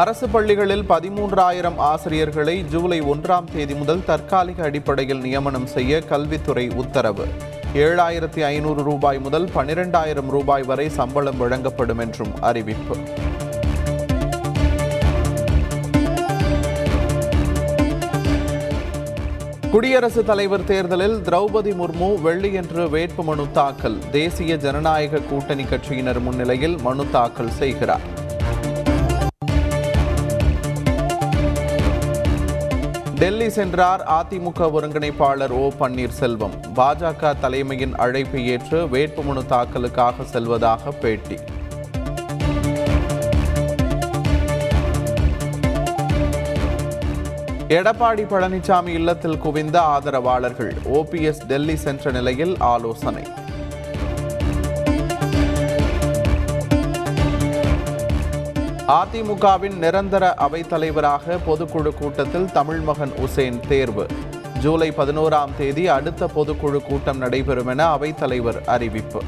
அரசு பள்ளிகளில் பதிமூன்றாயிரம் ஆசிரியர்களை ஜூலை ஒன்றாம் தேதி முதல் தற்காலிக அடிப்படையில் நியமனம் செய்ய கல்வித்துறை உத்தரவு. ஏழாயிரத்தி ஐநூறு ரூபாய் முதல் பனிரெண்டாயிரம் ரூபாய் வரை சம்பளம் வழங்கப்படும் என்றும் அறிவிப்பு. குடியரசுத் தலைவர் தேர்தலில் திரௌபதி முர்மு வெள்ளியன்று வேட்புமனு தாக்கல். தேசிய ஜனநாயக கூட்டணி கட்சியினர் முன்னிலையில் மனு தாக்கல் செய்கிறார். டெல்லி சென்றார் அதிமுக ஒருங்கிணைப்பாளர் ஓ பன்னீர்செல்வம். பாஜக தலைமையின் அழைப்பை ஏற்று வேட்புமனு தாக்கலுக்காக செல்வதாக பேட்டி. எடப்பாடி பழனிசாமி இல்லத்தில் குவிந்த ஆதரவாளர்கள். ஓபிஎஸ் டெல்லி சென்ற நிலையில் ஆலோசனை. அதிமுகவின் நிரந்தர அவைத் தலைவராக பொதுக்குழு கூட்டத்தில் தமிழ்மகன் உசேன் தேர்வு. ஜூலை பதினோராம் தேதி அடுத்த பொதுக்குழு கூட்டம் நடைபெறும் என அவைத்தலைவர் அறிவிப்பு.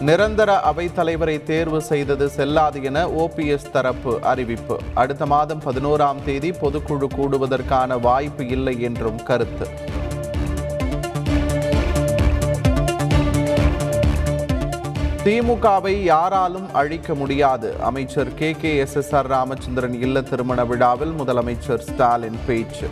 நிரந்தர அவைத் தலைவரை தேர்வு செய்தது செல்லாது என ஓபிஎஸ் தரப்பு அறிவிப்பு. அடுத்த மாதம் பதினோராம் தேதி பொதுக்குழு கூடுவதற்கான வாய்ப்பு இல்லை என்றும் கருத்து. திமுகவை யாராலும் அழிக்க முடியாது. அமைச்சர் K. K. S. S. R. Ramachandran இல்ல திருமண விழாவில் முதலமைச்சர் ஸ்டாலின் பேச்சு.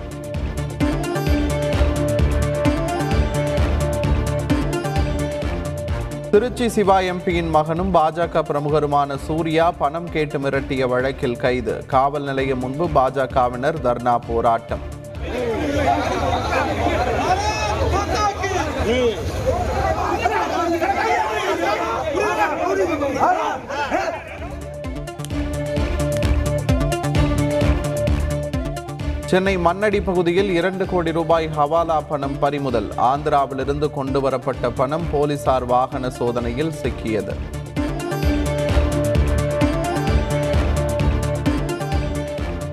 திருச்சி சிவா எம்பியின் மகனும் பாஜக பிரமுகருமான சூர்யா பணம் கேட்டு மிரட்டிய வழக்கில் கைது. காவல் நிலையம் முன்பு பாஜகவினர் தர்ணா போராட்டம். சென்னை மண்ணடி பகுதியில் இரண்டு கோடி ரூபாய் ஹவாலா பணம் பறிமுதல். ஆந்திராவிலிருந்து கொண்டு வரப்பட்ட பணம் போலீசார் வாகன சோதனையில் சிக்கியது.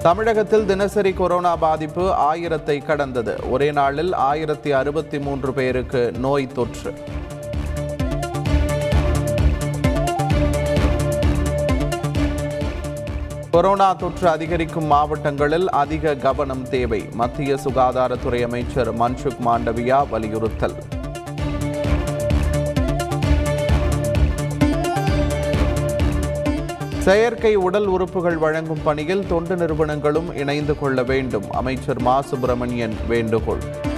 தமிழகத்தில் தினசரி கொரோனா பாதிப்பு ஆயிரத்தை கடந்தது. ஒரே நாளில் ஆயிரத்தி அறுபத்தி மூன்று பேருக்கு நோய் தொற்று. கொரோனா தொற்று அதிகரிக்கும் மாவட்டங்களில் அதிக கவனம் தேவை. மத்திய சுகாதாரத்துறை அமைச்சர் மன்சுக் மாண்டவியா வலியுறுத்தல். செயற்கை உடல் உறுப்புகள் வழங்கும் பணியில் தொண்டு நிறுவனங்களும் இணைந்து கொள்ள வேண்டும். அமைச்சர் மா. சுப்பிரமணியன் வேண்டுகோள்.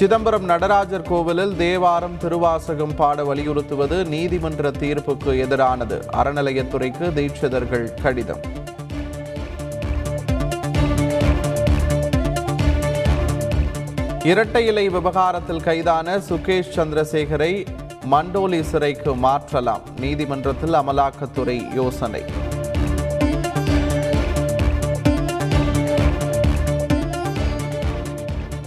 சிதம்பரம் நடராஜர் கோவிலில் தேவாரம் திருவாசகம் பாட வலியுறுத்துவது நீதிமன்ற தீர்ப்புக்கு எதிரானது. அறநிலையத்துறைக்கு தீட்சிதர்கள் கடிதம். இரட்டை இலை விவகாரத்தில் கைதான சுகேஷ் சந்திரசேகரை மண்டோலி சிறைக்கு மாற்றலாம். நீதிமன்றத்தில் அமலாக்கத்துறை யோசனை.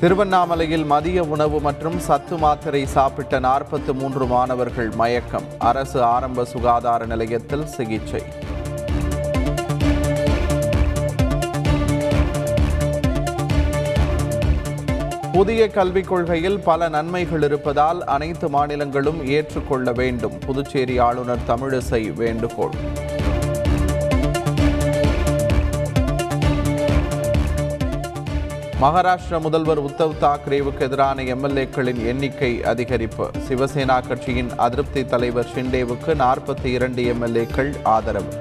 திருவண்ணாமலையில் மதிய உணவு மற்றும் சத்து மாத்திரை சாப்பிட்ட நாற்பத்து மூன்று மாணவர்கள் மயக்கம். அரசு ஆரம்ப சுகாதார நிலையத்தில் சிகிச்சை. புதிய கல்விக் கொள்கையில் பல நன்மைகள் இருப்பதால் அனைத்து மாநிலங்களும் ஏற்றுக்கொள்ள வேண்டும். புதுச்சேரி ஆளுநர் தமிழிசை வேண்டுகோள். மகாராஷ்டிர முதல்வர் உத்தவ் தாக்கரேவுக்கு எதிரான எம்எல்ஏக்களின் எண்ணிக்கை அதிகரிப்பு. சிவசேனா கட்சியின் அதிருப்தி தலைவர் ஷிண்டேவுக்கு நாற்பத்தி இரண்டு எம்எல்ஏக்கள் ஆதரவு.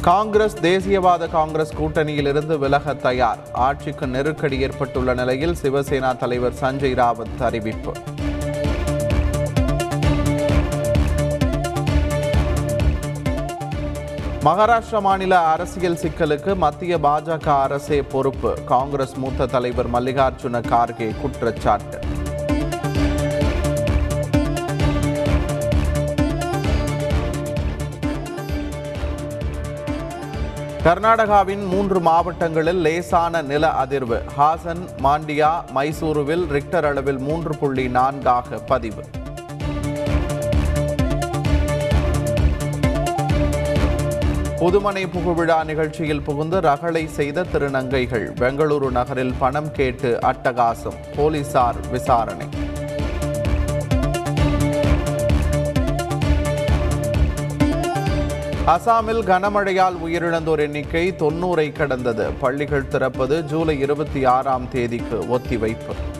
காங்கிரஸ் தேசியவாத காங்கிரஸ் கூட்டணியிலிருந்து விலக தயார். ஆட்சிக்கு நெருக்கடி ஏற்பட்டுள்ள நிலையில் சிவசேனா தலைவர் சஞ்சய் ராவத் அறிவிப்பு. மகாராஷ்டிரா மாநில அரசியல் சிக்கலுக்கு மத்திய பாஜக அரசே பொறுப்பு. காங்கிரஸ் மூத்த தலைவர் மல்லிகார்ஜுன கார்கே குற்றச்சாட்டு. கர்நாடகாவின் மூன்று மாவட்டங்களில் லேசான நில அதிர்வு. ஹாசன் மாண்டியா மைசூருவில் ரிக்டர் அளவில் மூன்று புள்ளி நான்காக பதிவு. புதுமனை புகுவிழா நிகழ்ச்சியில் புகுந்து ரகளை செய்த திருநங்கைகள். பெங்களூரு நகரில் பணம் கேட்டு அட்டகாசம் போலீசார் விசாரணை. அசாமில் கனமழையால் உயிரிழந்தோர் எண்ணிக்கை தொன்னூரை கடந்தது. பள்ளிகள் திறப்பது ஜூலை இருபத்தி ஆறாம் தேதிக்கு ஒத்திவைப்பு.